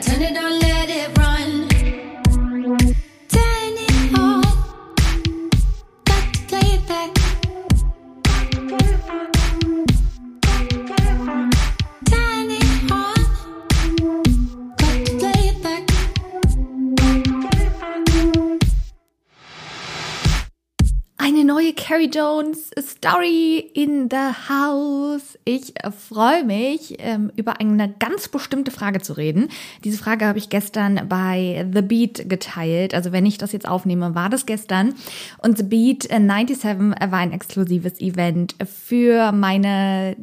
Turn it on, Carrie Jones Story in the House. Ich äh, freue mich, ähm, über eine ganz bestimmte Frage zu reden. Diese Frage habe ich gestern bei The Beat geteilt. Also wenn ich das jetzt aufnehme, war das gestern. Und The Beat 97 war ein exklusives Event für meine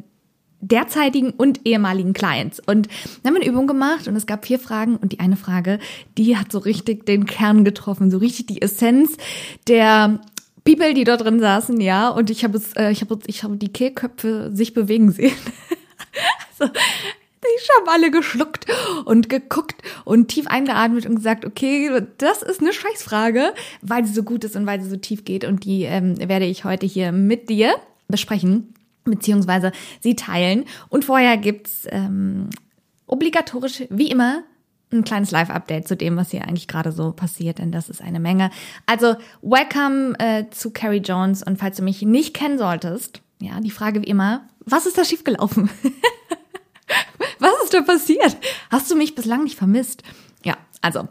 derzeitigen und ehemaligen Clients. Und dann haben wir eine Übung gemacht und es gab vier Fragen und die eine Frage, die hat so richtig den Kern getroffen, so richtig die Essenz der People, die da drin saßen, ja. Und ich habe es, äh, ich habe, ich habe die Kehlköpfe sich bewegen sehen. also, ich habe alle geschluckt und geguckt und tief eingeatmet und gesagt, okay, das ist eine Scheißfrage, weil sie so gut ist und weil sie so tief geht. Und die ähm, werde ich heute hier mit dir besprechen beziehungsweise sie teilen. Und vorher gibt's ähm, obligatorisch, wie immer, ein kleines Live-Update zu dem, was hier eigentlich gerade so passiert, denn das ist eine Menge. Also, welcome äh, zu Carrie Jones und falls du mich nicht kennen solltest, ja, die Frage wie immer, was ist da schiefgelaufen? was ist da passiert? Hast du mich bislang nicht vermisst? Ja, also,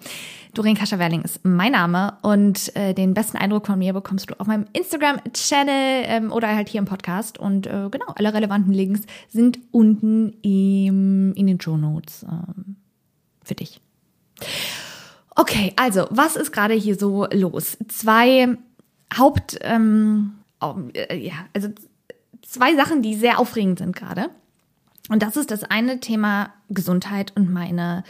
Doreen Kascher-Werling ist mein Name und äh, den besten Eindruck von mir bekommst du auf meinem Instagram-Channel ähm, oder halt hier im Podcast. Und äh, genau, alle relevanten Links sind unten im, in den Show Notes ähm, für dich. Okay, also, was ist gerade hier so los? Zwei Haupt, ähm, äh, ja, also zwei Sachen, die sehr aufregend sind gerade. Und das ist das eine Thema Gesundheit und meine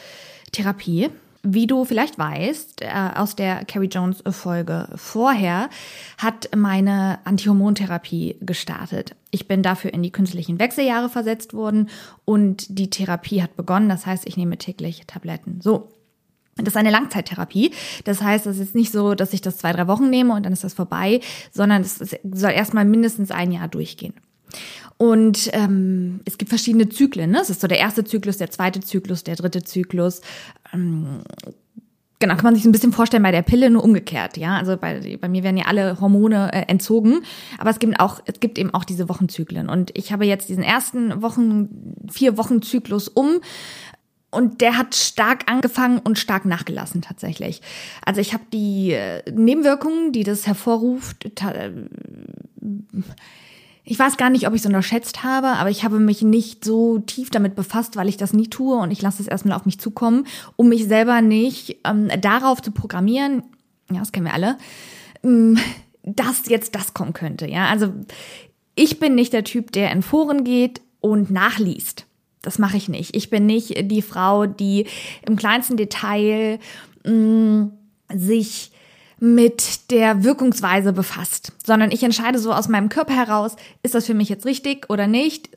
Therapie. Wie du vielleicht weißt, äh, aus der Carrie Jones Folge vorher hat meine Antihormontherapie gestartet. Ich bin dafür in die künstlichen Wechseljahre versetzt worden und die Therapie hat begonnen. Das heißt, ich nehme täglich Tabletten. So. Das ist eine Langzeittherapie. Das heißt, es ist nicht so, dass ich das zwei, drei Wochen nehme und dann ist das vorbei, sondern es soll erstmal mindestens ein Jahr durchgehen. Und ähm, es gibt verschiedene Zyklen. Ne? Es ist so der erste Zyklus, der zweite Zyklus, der dritte Zyklus. Ähm, genau, kann man sich so ein bisschen vorstellen bei der Pille nur umgekehrt. Ja, also bei, bei mir werden ja alle Hormone äh, entzogen, aber es gibt auch es gibt eben auch diese Wochenzyklen. Und ich habe jetzt diesen ersten Wochen vier Wochen Zyklus um. Und der hat stark angefangen und stark nachgelassen tatsächlich. Also ich habe die äh, Nebenwirkungen, die das hervorruft, ich weiß gar nicht, ob ich es unterschätzt habe, aber ich habe mich nicht so tief damit befasst, weil ich das nie tue und ich lasse es erstmal auf mich zukommen, um mich selber nicht ähm, darauf zu programmieren, ja, das kennen wir alle, ähm, dass jetzt das kommen könnte. Ja, also ich bin nicht der Typ, der in Foren geht und nachliest. Das mache ich nicht. Ich bin nicht die Frau, die im kleinsten Detail mh, mm, sich mit der Wirkungsweise befasst, sondern ich entscheide so aus meinem Körper heraus, ist das für mich jetzt richtig oder nicht,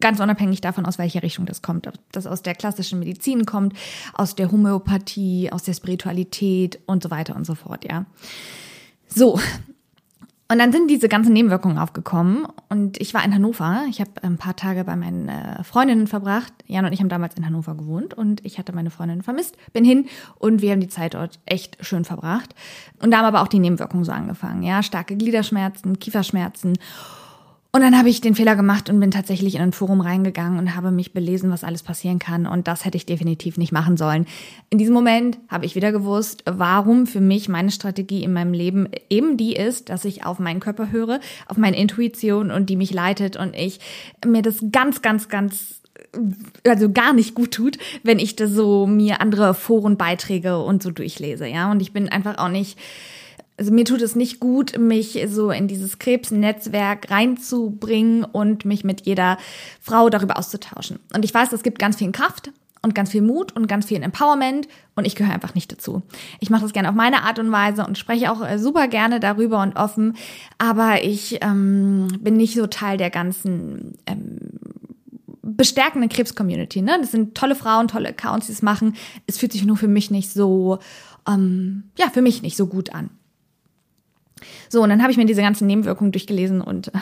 ganz unabhängig davon, aus welcher Richtung das kommt. Ob das aus der klassischen Medizin kommt, aus der Homöopathie, aus der Spiritualität und so weiter und so fort, ja. So, und dann sind diese ganzen Nebenwirkungen aufgekommen und ich war in Hannover. Ich habe ein paar Tage bei meinen äh, Freundinnen verbracht. Jan und ich haben damals in Hannover gewohnt und ich hatte meine Freundinnen vermisst, bin hin und wir haben die Zeit dort echt schön verbracht. Und da haben aber auch die Nebenwirkungen so angefangen. Ja, starke Gliederschmerzen, Kieferschmerzen und dann habe ich den Fehler gemacht und bin tatsächlich in ein Forum reingegangen und habe mich belesen, was alles passieren kann. Und das hätte ich definitiv nicht machen sollen. In diesem Moment habe ich wieder gewusst, warum für mich meine Strategie in meinem Leben eben die ist, dass ich auf meinen Körper höre, auf meine Intuition und die mich leitet und ich mir das ganz, ganz, ganz also gar nicht gut tut, wenn ich da so mir andere Forenbeiträge und so durchlese, ja. Und ich bin einfach auch nicht also mir tut es nicht gut, mich so in dieses Krebsnetzwerk reinzubringen und mich mit jeder Frau darüber auszutauschen. Und ich weiß, es gibt ganz viel Kraft und ganz viel Mut und ganz viel Empowerment und ich gehöre einfach nicht dazu. Ich mache das gerne auf meine Art und Weise und spreche auch äh, super gerne darüber und offen, aber ich ähm, bin nicht so Teil der ganzen ähm, bestärkenden Krebs-Community. Ne? Das sind tolle Frauen, tolle Accounts, die es machen. Es fühlt sich nur für mich nicht so, ähm, ja, für mich nicht so gut an. So, und dann habe ich mir diese ganzen Nebenwirkungen durchgelesen und äh,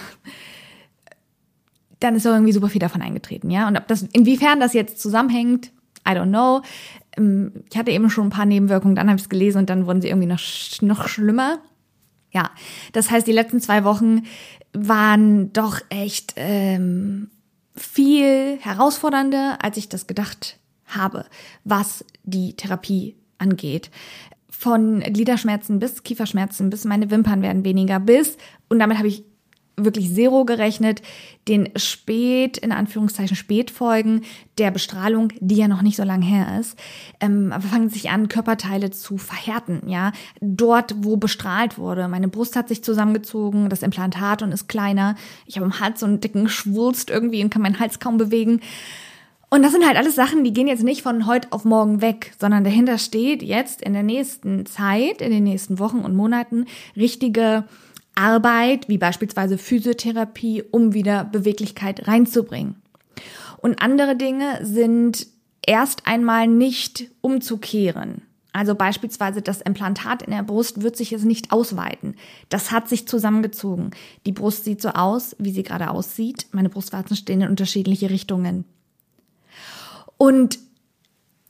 dann ist irgendwie super viel davon eingetreten, ja. Und ob das, inwiefern das jetzt zusammenhängt, I don't know. Ähm, ich hatte eben schon ein paar Nebenwirkungen, dann habe ich es gelesen und dann wurden sie irgendwie noch, noch schlimmer. Ja, das heißt, die letzten zwei Wochen waren doch echt ähm, viel herausfordernder, als ich das gedacht habe, was die Therapie angeht. Von Gliederschmerzen bis Kieferschmerzen, bis meine Wimpern werden weniger, bis, und damit habe ich wirklich Zero gerechnet, den Spät, in Anführungszeichen Spätfolgen der Bestrahlung, die ja noch nicht so lange her ist, ähm, fangen sich an, Körperteile zu verhärten, ja. Dort, wo bestrahlt wurde. Meine Brust hat sich zusammengezogen, das Implantat und ist kleiner. Ich habe im Hals so einen dicken Schwulst irgendwie und kann meinen Hals kaum bewegen. Und das sind halt alles Sachen, die gehen jetzt nicht von heute auf morgen weg, sondern dahinter steht jetzt in der nächsten Zeit, in den nächsten Wochen und Monaten richtige Arbeit, wie beispielsweise Physiotherapie, um wieder Beweglichkeit reinzubringen. Und andere Dinge sind erst einmal nicht umzukehren. Also beispielsweise das Implantat in der Brust wird sich jetzt nicht ausweiten. Das hat sich zusammengezogen. Die Brust sieht so aus, wie sie gerade aussieht. Meine Brustwarzen stehen in unterschiedliche Richtungen. Und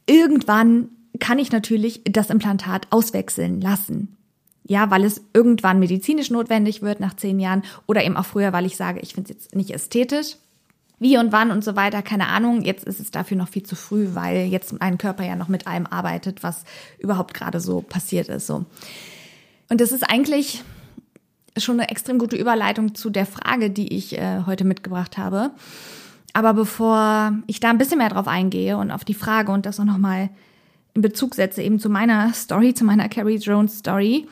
irgendwann kann ich natürlich das Implantat auswechseln lassen. Ja, weil es irgendwann medizinisch notwendig wird nach zehn Jahren oder eben auch früher, weil ich sage, ich finde es jetzt nicht ästhetisch. Wie und wann und so weiter, keine Ahnung. Jetzt ist es dafür noch viel zu früh, weil jetzt mein Körper ja noch mit allem arbeitet, was überhaupt gerade so passiert ist. So. Und das ist eigentlich schon eine extrem gute Überleitung zu der Frage, die ich äh, heute mitgebracht habe. Aber bevor ich da ein bisschen mehr drauf eingehe und auf die Frage und das auch nochmal in Bezug setze, eben zu meiner Story, zu meiner Carrie Jones Story.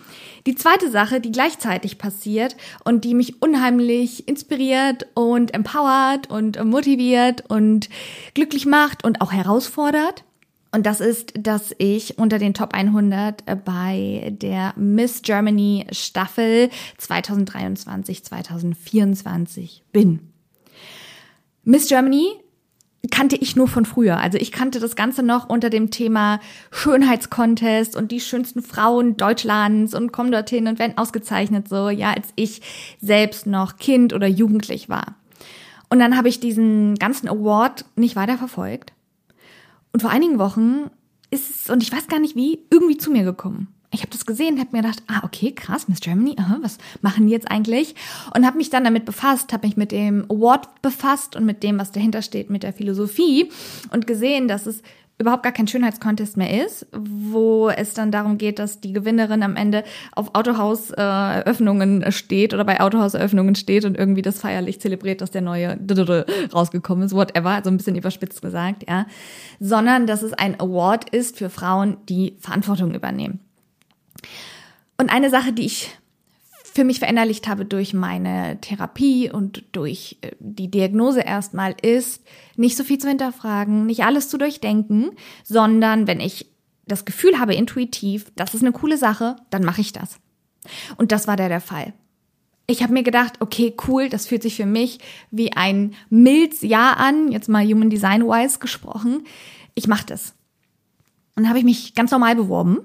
Die zweite Sache, die gleichzeitig passiert und die mich unheimlich inspiriert und empowert und motiviert und glücklich macht und auch herausfordert. Und das ist, dass ich unter den Top 100 bei der Miss Germany Staffel 2023-2024 bin. Miss Germany kannte ich nur von früher. Also ich kannte das Ganze noch unter dem Thema Schönheitscontest und die schönsten Frauen Deutschlands und kommen dorthin und werden ausgezeichnet, so, ja, als ich selbst noch Kind oder Jugendlich war. Und dann habe ich diesen ganzen Award nicht weiter verfolgt. Und vor einigen Wochen ist es, und ich weiß gar nicht wie, irgendwie zu mir gekommen ich habe das gesehen habe mir gedacht, ah, okay, krass, Miss Germany, aha, was machen die jetzt eigentlich? Und habe mich dann damit befasst, habe mich mit dem Award befasst und mit dem, was dahinter steht, mit der Philosophie und gesehen, dass es überhaupt gar kein Schönheitskontest mehr ist, wo es dann darum geht, dass die Gewinnerin am Ende auf Autohauseröffnungen steht oder bei Autohauseröffnungen steht und irgendwie das feierlich zelebriert, dass der neue rausgekommen ist, whatever, also ein bisschen überspitzt gesagt, ja, sondern dass es ein Award ist für Frauen, die Verantwortung übernehmen. Und eine Sache, die ich für mich verinnerlicht habe durch meine Therapie und durch äh, die Diagnose erstmal ist, nicht so viel zu hinterfragen, nicht alles zu durchdenken, sondern wenn ich das Gefühl habe intuitiv, das ist eine coole Sache, dann mache ich das. Und das war der der Fall. Ich habe mir gedacht, okay, cool, das fühlt sich für mich wie ein mildes Ja an, jetzt mal Human Design wise gesprochen. Ich mache das. Und dann habe ich mich ganz normal beworben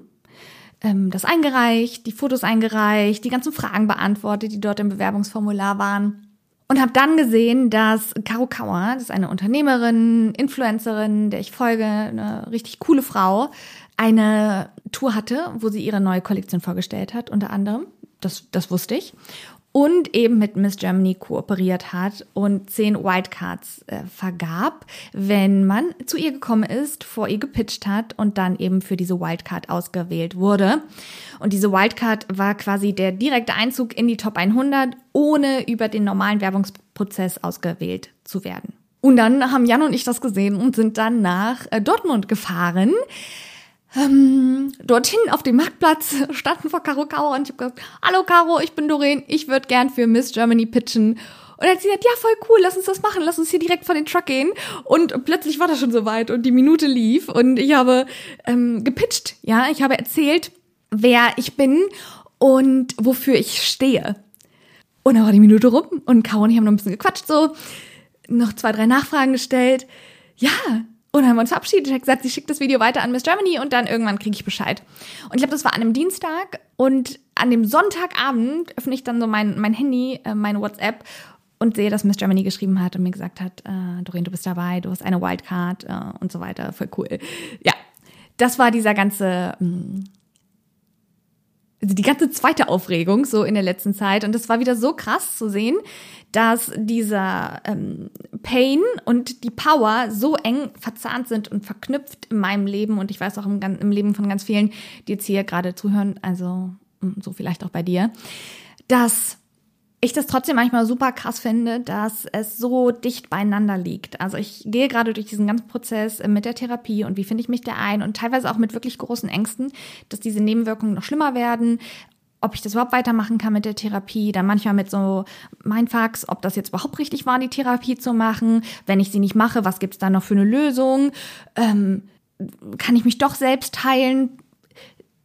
ähm, das eingereicht, die Fotos eingereicht, die ganzen Fragen beantwortet, die dort im Bewerbungsformular waren. Und habe dann gesehen, dass Caro Kauer, das ist eine Unternehmerin, Influencerin, der ich folge, eine richtig coole Frau, eine Tour hatte, wo sie ihre neue Kollektion vorgestellt hat, unter anderem. Das, das wusste ich und eben mit Miss Germany kooperiert hat und zehn Wildcards äh, vergab, wenn man zu ihr gekommen ist, vor ihr gepitcht hat und dann eben für diese Wildcard ausgewählt wurde. Und diese Wildcard war quasi der direkte Einzug in die Top 100, ohne über den normalen Werbungsprozess ausgewählt zu werden. Und dann haben Jan und ich das gesehen und sind dann nach äh, Dortmund gefahren ähm, dorthin auf dem Marktplatz standen vor Caro Caro und ich habe gesagt, hallo Caro, ich bin Doreen, ich würde gern für Miss Germany pitchen. Und dann hat sie gesagt, ja, voll cool, lass uns das machen, lass uns hier direkt vor den Truck gehen. Und plötzlich war das schon soweit und die Minute lief und ich habe ähm, gepitcht, ja, ich habe erzählt, wer ich bin und wofür ich stehe. Und dann war die Minute rum und Caro und ich haben noch ein bisschen gequatscht, so, noch zwei, drei Nachfragen gestellt. Ja, und dann haben wir uns verabschiedet. Ich habe gesagt, sie schickt das Video weiter an Miss Germany und dann irgendwann kriege ich Bescheid. Und ich glaube, das war an einem Dienstag und an dem Sonntagabend öffne ich dann so mein, mein Handy, äh, meine WhatsApp und sehe, dass Miss Germany geschrieben hat und mir gesagt hat, äh, Doreen, du bist dabei, du hast eine Wildcard äh, und so weiter. Voll cool. Ja, das war dieser ganze, mm, also die ganze zweite Aufregung so in der letzten Zeit. Und das war wieder so krass zu sehen, dass dieser ähm, Pain und die Power so eng verzahnt sind und verknüpft in meinem Leben und ich weiß auch im, im Leben von ganz vielen, die jetzt hier gerade zuhören, also mm, so vielleicht auch bei dir, dass ich das trotzdem manchmal super krass finde, dass es so dicht beieinander liegt. Also ich gehe gerade durch diesen ganzen Prozess äh, mit der Therapie und wie finde ich mich da ein und teilweise auch mit wirklich großen Ängsten, dass diese Nebenwirkungen noch schlimmer werden, ob ich das überhaupt weitermachen kann mit der Therapie, dann manchmal mit so Mindfucks, ob das jetzt überhaupt richtig war, die Therapie zu machen. Wenn ich sie nicht mache, was gibt's da noch für eine Lösung? Ähm, kann ich mich doch selbst heilen?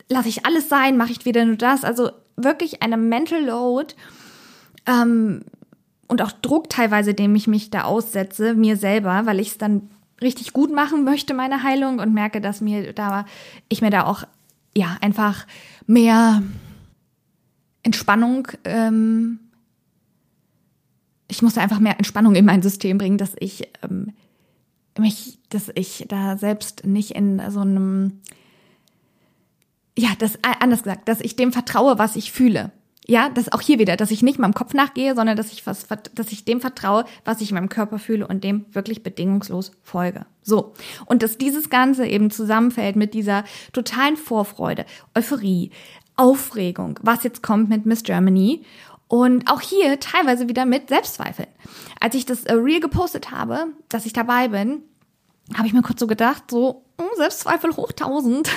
Lasse ich alles sein? Mache ich wieder nur das? Also wirklich eine Mental Load ähm, und auch Druck teilweise, dem ich mich da aussetze, mir selber, weil ich es dann richtig gut machen möchte, meine Heilung, und merke, dass mir da, ich mir da auch, ja, einfach mehr Entspannung, ähm, ich musste einfach mehr Entspannung in mein System bringen, dass ich ähm, mich, dass ich da selbst nicht in so einem, ja, das äh, anders gesagt, dass ich dem vertraue, was ich fühle. Ja, das auch hier wieder, dass ich nicht meinem Kopf nachgehe, sondern dass ich was, dass ich dem vertraue, was ich in meinem Körper fühle und dem wirklich bedingungslos folge. So. Und dass dieses Ganze eben zusammenfällt mit dieser totalen Vorfreude, Euphorie, Aufregung, was jetzt kommt mit Miss Germany und auch hier teilweise wieder mit Selbstzweifeln. Als ich das äh, Real gepostet habe, dass ich dabei bin, habe ich mir kurz so gedacht, so, oh, Selbstzweifel hoch 1000.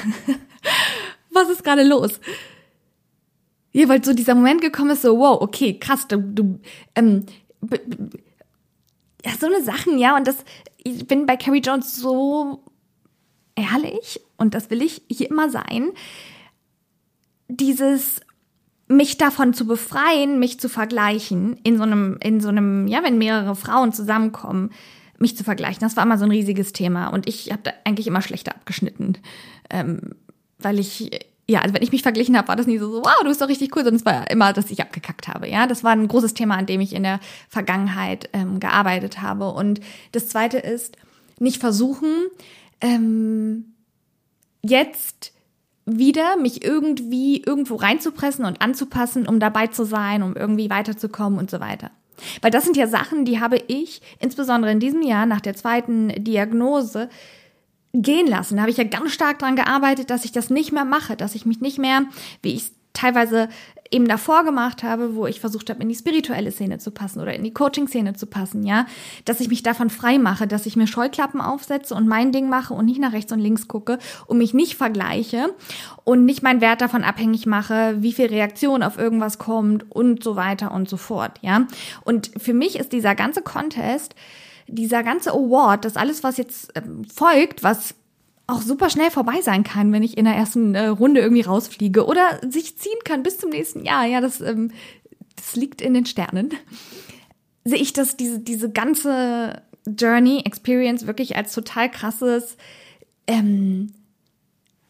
was ist gerade los? Ja, weil so dieser Moment gekommen ist, so, wow, okay, krass, du, du ähm, ja, so eine Sachen, ja, und das, ich bin bei Carrie Jones so ehrlich, und das will ich hier immer sein, dieses mich davon zu befreien, mich zu vergleichen, in so einem, in so einem, ja, wenn mehrere Frauen zusammenkommen, mich zu vergleichen, das war immer so ein riesiges Thema und ich habe da eigentlich immer schlechter abgeschnitten, ähm, weil ich ja, also wenn ich mich verglichen habe, war das nie so, so, wow, du bist doch richtig cool, sondern es war immer, dass ich abgekackt habe. Ja, das war ein großes Thema, an dem ich in der Vergangenheit ähm, gearbeitet habe. Und das Zweite ist, nicht versuchen, ähm, jetzt wieder mich irgendwie irgendwo reinzupressen und anzupassen, um dabei zu sein, um irgendwie weiterzukommen und so weiter. Weil das sind ja Sachen, die habe ich insbesondere in diesem Jahr nach der zweiten Diagnose gehen lassen. Da habe ich ja ganz stark dran gearbeitet, dass ich das nicht mehr mache, dass ich mich nicht mehr, wie ich es teilweise eben davor gemacht habe, wo ich versucht habe, in die spirituelle Szene zu passen oder in die Coaching-Szene zu passen, ja, dass ich mich davon frei mache, dass ich mir Scheuklappen aufsetze und mein Ding mache und nicht nach rechts und links gucke und mich nicht vergleiche und nicht meinen Wert davon abhängig mache, wie viel Reaktion auf irgendwas kommt und so weiter und so fort, ja. Und für mich ist dieser ganze Contest dieser ganze Award, das alles, was jetzt ähm, folgt, was auch super schnell vorbei sein kann, wenn ich in der ersten äh, Runde irgendwie rausfliege oder sich ziehen kann bis zum nächsten Jahr. Ja, das, ähm, das liegt in den Sternen. Sehe ich das, diese, diese ganze Journey, Experience wirklich als total krasses, ähm,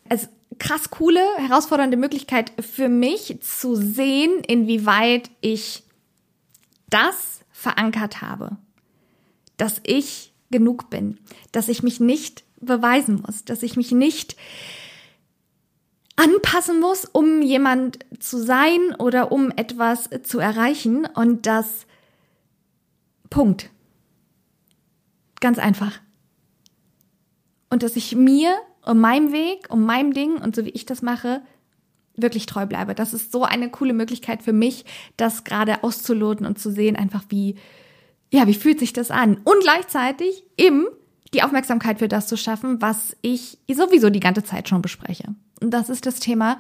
als krass coole, herausfordernde Möglichkeit für mich zu sehen, inwieweit ich das verankert habe dass ich genug bin, dass ich mich nicht beweisen muss, dass ich mich nicht anpassen muss, um jemand zu sein oder um etwas zu erreichen und das Punkt. Ganz einfach. Und dass ich mir um meinem Weg, um meinem Ding und so wie ich das mache, wirklich treu bleibe. Das ist so eine coole Möglichkeit für mich, das gerade auszuloten und zu sehen, einfach wie, ja, wie fühlt sich das an? Und gleichzeitig eben die Aufmerksamkeit für das zu schaffen, was ich sowieso die ganze Zeit schon bespreche. Und das ist das Thema,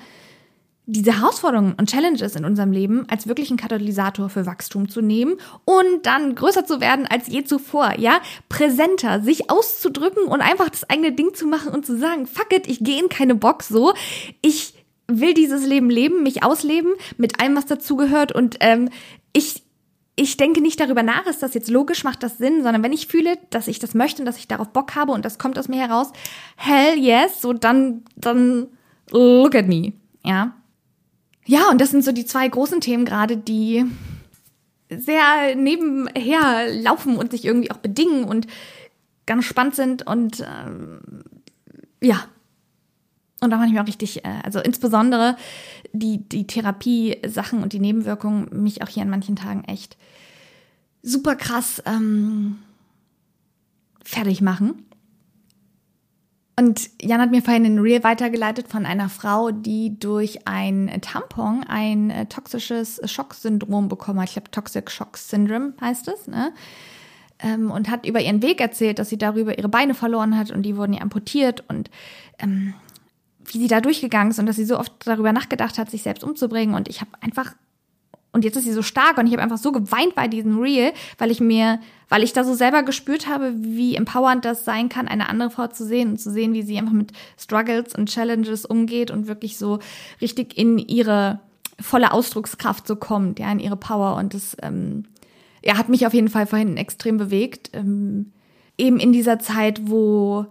diese Herausforderungen und Challenges in unserem Leben als wirklichen Katalysator für Wachstum zu nehmen und dann größer zu werden als je zuvor, ja, präsenter, sich auszudrücken und einfach das eigene Ding zu machen und zu sagen, fuck it, ich gehe in keine Box so, ich will dieses Leben leben, mich ausleben mit allem, was dazugehört und ähm, ich ich denke nicht darüber nach, ist das jetzt logisch, macht das Sinn, sondern wenn ich fühle, dass ich das möchte und dass ich darauf Bock habe und das kommt aus mir heraus, hell yes, so dann, dann look at me, ja. Ja, und das sind so die zwei großen Themen gerade, die sehr nebenher laufen und sich irgendwie auch bedingen und ganz spannend sind und ähm, ja, Und da mache ich mir auch richtig, äh, also insbesondere die, die Therapie-Sachen und die Nebenwirkungen mich auch hier an manchen Tagen echt super krass ähm, fertig machen. Und Jan hat mir vorhin ein Reel weitergeleitet von einer Frau, die durch ein Tampon ein äh, toxisches Schocksyndrom bekommen hat. Ich glaube, Toxic Shock Syndrome heißt es, ne? Ähm, und hat über ihren Weg erzählt, dass sie darüber ihre Beine verloren hat und die wurden ihr amputiert und ähm, wie sie da durchgegangen ist und dass sie so oft darüber nachgedacht hat, sich selbst umzubringen. Und ich habe einfach und jetzt ist sie so stark und ich habe einfach so geweint bei diesem Reel, weil ich mir, weil ich da so selber gespürt habe, wie empowernd das sein kann, eine andere Frau zu sehen und zu sehen, wie sie einfach mit Struggles und Challenges umgeht und wirklich so richtig in ihre volle Ausdruckskraft so kommt, ja, in ihre Power. Und das ähm, ja, hat mich auf jeden Fall vorhin extrem bewegt. Ähm, eben in dieser Zeit, wo,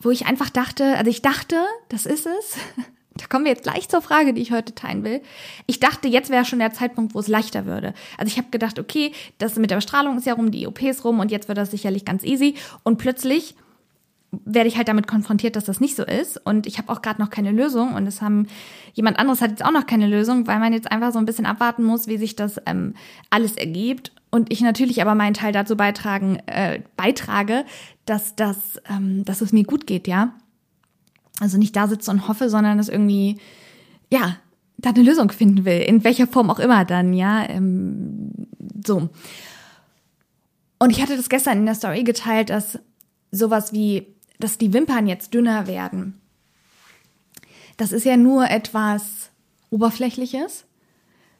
wo ich einfach dachte, also ich dachte, das ist es. Da kommen wir jetzt gleich zur Frage, die ich heute teilen will. Ich dachte, jetzt wäre schon der Zeitpunkt, wo es leichter würde. Also ich habe gedacht, okay, das mit der Bestrahlung ist ja rum, die OP ist rum und jetzt wird das sicherlich ganz easy. Und plötzlich werde ich halt damit konfrontiert, dass das nicht so ist. Und ich habe auch gerade noch keine Lösung. Und es haben jemand anderes hat jetzt auch noch keine Lösung, weil man jetzt einfach so ein bisschen abwarten muss, wie sich das ähm, alles ergibt. Und ich natürlich aber meinen Teil dazu beitragen, äh, beitrage, dass das, ähm, dass es mir gut geht, ja. Also nicht da sitze und hoffe, sondern es irgendwie, ja, da eine Lösung finden will, in welcher Form auch immer dann, ja, ähm, so. Und ich hatte das gestern in der Story geteilt, dass sowas wie, dass die Wimpern jetzt dünner werden. Das ist ja nur etwas Oberflächliches,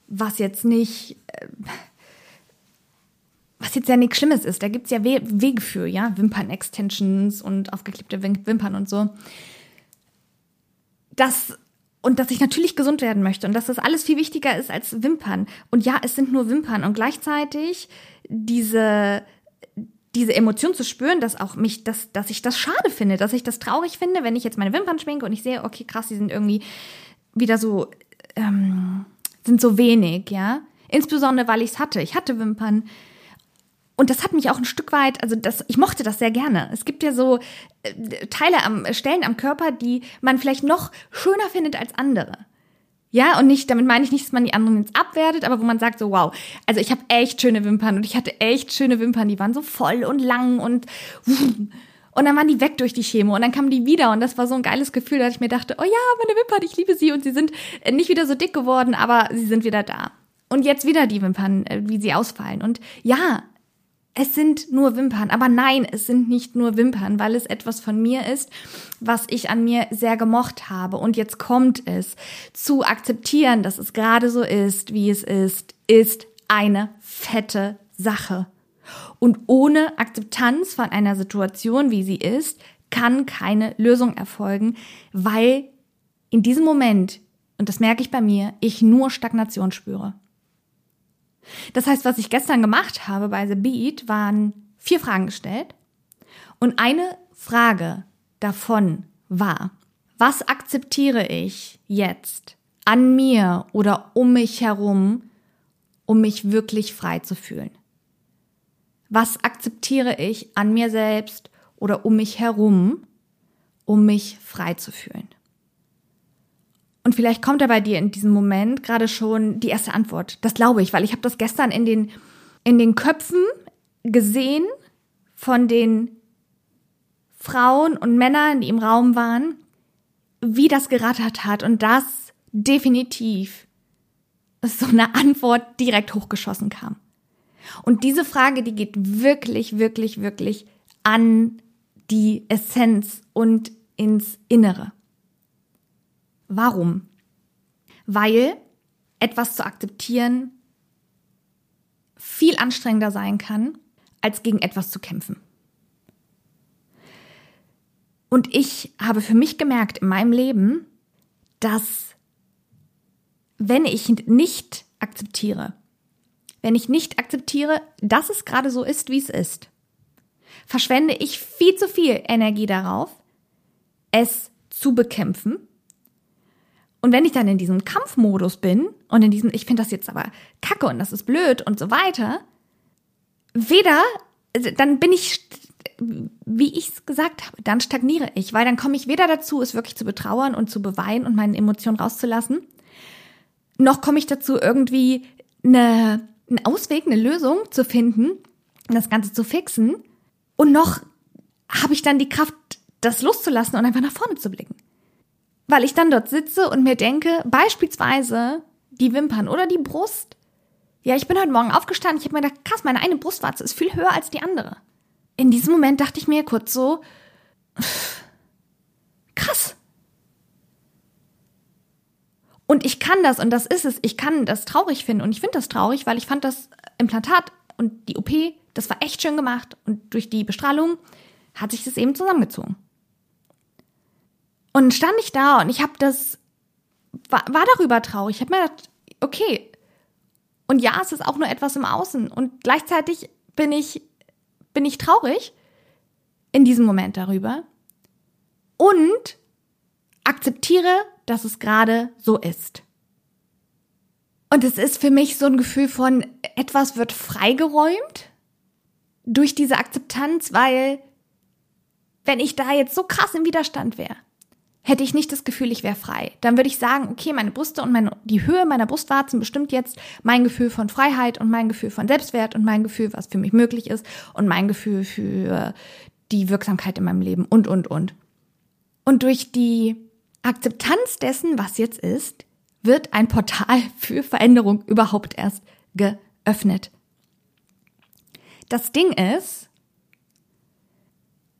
was jetzt nicht, äh, jetzt ja nichts Schlimmes ist. Da gibt's ja We Wege für, ja, Wimpern-Extensions und aufgeklebte Wimpern und so dass und dass ich natürlich gesund werden möchte und dass das alles viel wichtiger ist als Wimpern. Und ja, es sind nur Wimpern und gleichzeitig diese diese Emotion zu spüren, dass auch mich, dass, dass ich das schade finde, dass ich das traurig finde, wenn ich jetzt meine Wimpern schminke und ich sehe, okay, krass, die sind irgendwie wieder so, ähm, sind so wenig, ja. Insbesondere, weil ich es hatte. Ich hatte Wimpern und das hat mich auch ein Stück weit, also das, ich mochte das sehr gerne. Es gibt ja so äh, Teile am Stellen am Körper, die man vielleicht noch schöner findet als andere. Ja, und nicht, damit meine ich nicht, dass man die anderen jetzt abwertet, aber wo man sagt so, wow, also ich habe echt schöne Wimpern und ich hatte echt schöne Wimpern, die waren so voll und lang und und dann waren die weg durch die Chemo und dann kamen die wieder und das war so ein geiles Gefühl, dass ich mir dachte, oh ja, meine Wimpern, ich liebe sie und sie sind äh, nicht wieder so dick geworden, aber sie sind wieder da. Und jetzt wieder die Wimpern, äh, wie sie ausfallen. Und ja, es sind nur Wimpern. Aber nein, es sind nicht nur Wimpern, weil es etwas von mir ist, was ich an mir sehr gemocht habe. Und jetzt kommt es. Zu akzeptieren, dass es gerade so ist, wie es ist, ist eine fette Sache. Und ohne Akzeptanz von einer Situation, wie sie ist, kann keine Lösung erfolgen, weil in diesem Moment, und das merke ich bei mir, ich nur Stagnation spüre. Das heißt, was ich gestern gemacht habe bei The Beat, waren vier Fragen gestellt. Und eine Frage davon war, was akzeptiere ich jetzt an mir oder um mich herum, um mich wirklich frei zu fühlen? Was akzeptiere ich an mir selbst oder um mich herum, um mich frei zu fühlen? Und vielleicht kommt da bei dir in diesem Moment gerade schon die erste Antwort. Das glaube ich, weil ich habe das gestern in den, in den Köpfen gesehen von den Frauen und Männern, die im Raum waren, wie das gerattert hat und das definitiv so eine Antwort direkt hochgeschossen kam. Und diese Frage, die geht wirklich, wirklich, wirklich an die Essenz und ins Innere. Warum? Weil etwas zu akzeptieren viel anstrengender sein kann, als gegen etwas zu kämpfen. Und ich habe für mich gemerkt in meinem Leben, dass wenn ich nicht akzeptiere, wenn ich nicht akzeptiere, dass es gerade so ist, wie es ist, verschwende ich viel zu viel Energie darauf, es zu bekämpfen und wenn ich dann in diesem Kampfmodus bin und in diesem, ich finde das jetzt aber kacke und das ist blöd und so weiter, weder, also dann bin ich, wie ich es gesagt habe, dann stagniere ich, weil dann komme ich weder dazu, es wirklich zu betrauern und zu beweinen und meine Emotionen rauszulassen, noch komme ich dazu, irgendwie eine, einen Ausweg, eine Lösung zu finden, das Ganze zu fixen. Und noch habe ich dann die Kraft, das loszulassen und einfach nach vorne zu blicken. Weil ich dann dort sitze und mir denke, beispielsweise die Wimpern oder die Brust. Ja, ich bin heute Morgen aufgestanden, ich habe mir gedacht, krass, meine eine Brustwarze ist viel höher als die andere. In diesem Moment dachte ich mir kurz so, krass. Und ich kann das, und das ist es, ich kann das traurig finden. Und ich finde das traurig, weil ich fand das Implantat und die OP, das war echt schön gemacht. Und durch die Bestrahlung hat sich das eben zusammengezogen. Und stand ich da und ich habe das, war, war darüber traurig. Ich habe mir gedacht, okay. Und ja, es ist auch nur etwas im Außen. Und gleichzeitig bin ich, bin ich traurig in diesem Moment darüber. Und akzeptiere, dass es gerade so ist. Und es ist für mich so ein Gefühl von, etwas wird freigeräumt durch diese Akzeptanz, weil wenn ich da jetzt so krass im Widerstand wäre, hätte ich nicht das Gefühl, ich wäre frei. Dann würde ich sagen, okay, meine Brüste und meine, die Höhe meiner Brustwarzen bestimmt jetzt mein Gefühl von Freiheit und mein Gefühl von Selbstwert und mein Gefühl, was für mich möglich ist und mein Gefühl für die Wirksamkeit in meinem Leben und, und, und. Und durch die Akzeptanz dessen, was jetzt ist, wird ein Portal für Veränderung überhaupt erst geöffnet. Das Ding ist,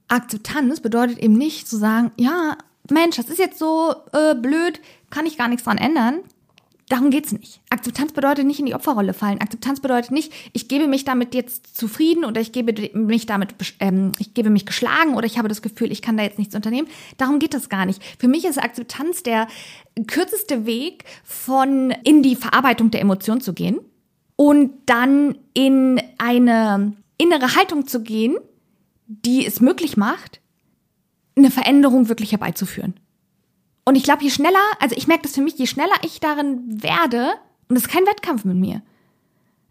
Akzeptanz bedeutet eben nicht zu sagen, ja, Mensch, das ist jetzt so äh, blöd, kann ich gar nichts dran ändern. Darum geht's nicht. Akzeptanz bedeutet nicht in die Opferrolle fallen. Akzeptanz bedeutet nicht, ich gebe mich damit jetzt zufrieden oder ich gebe mich damit, ähm, ich gebe mich geschlagen oder ich habe das Gefühl, ich kann da jetzt nichts unternehmen. Darum geht das gar nicht. Für mich ist Akzeptanz der kürzeste Weg, von in die Verarbeitung der Emotion zu gehen und dann in eine innere Haltung zu gehen, die es möglich macht, eine Veränderung wirklich herbeizuführen. Und ich glaube, je schneller, also ich merke das für mich, je schneller ich darin werde, und das ist kein Wettkampf mit mir,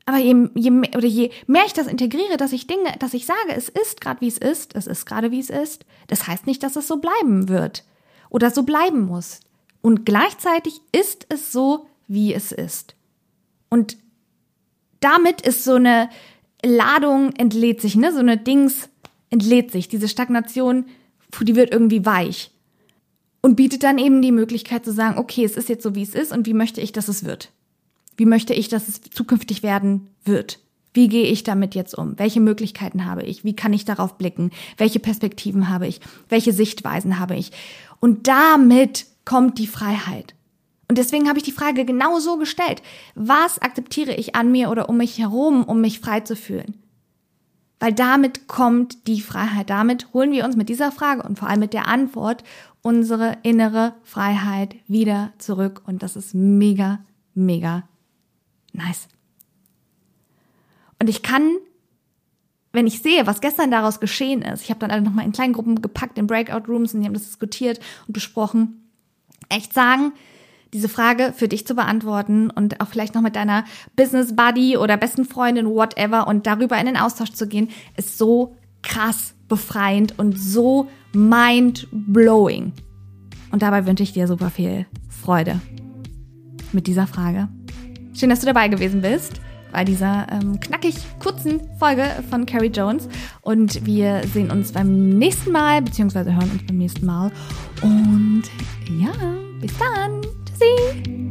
aber je, je, mehr, oder je mehr ich das integriere, dass ich Dinge, dass ich sage, es ist gerade wie es ist, es ist gerade wie es ist, das heißt nicht, dass es so bleiben wird oder so bleiben muss. Und gleichzeitig ist es so, wie es ist. Und damit ist so eine Ladung entlädt sich, ne, so eine Dings entlädt sich, diese Stagnation die wird irgendwie weich. Und bietet dann eben die Möglichkeit zu sagen, okay, es ist jetzt so, wie es ist und wie möchte ich, dass es wird? Wie möchte ich, dass es zukünftig werden wird? Wie gehe ich damit jetzt um? Welche Möglichkeiten habe ich? Wie kann ich darauf blicken? Welche Perspektiven habe ich? Welche Sichtweisen habe ich? Und damit kommt die Freiheit. Und deswegen habe ich die Frage genau so gestellt. Was akzeptiere ich an mir oder um mich herum, um mich frei zu fühlen? Weil damit kommt die Freiheit. Damit holen wir uns mit dieser Frage und vor allem mit der Antwort unsere innere Freiheit wieder zurück. Und das ist mega, mega nice. Und ich kann, wenn ich sehe, was gestern daraus geschehen ist, ich habe dann alle nochmal in kleinen Gruppen gepackt, in Breakout Rooms und die haben das diskutiert und besprochen, echt sagen, diese Frage für dich zu beantworten und auch vielleicht noch mit deiner Business Buddy oder besten Freundin, whatever, und darüber in den Austausch zu gehen, ist so krass befreiend und so mind blowing. Und dabei wünsche ich dir super viel Freude mit dieser Frage. Schön, dass du dabei gewesen bist bei dieser ähm, knackig kurzen Folge von Carrie Jones. Und wir sehen uns beim nächsten Mal, beziehungsweise hören uns beim nächsten Mal. Und ja, bis dann. See?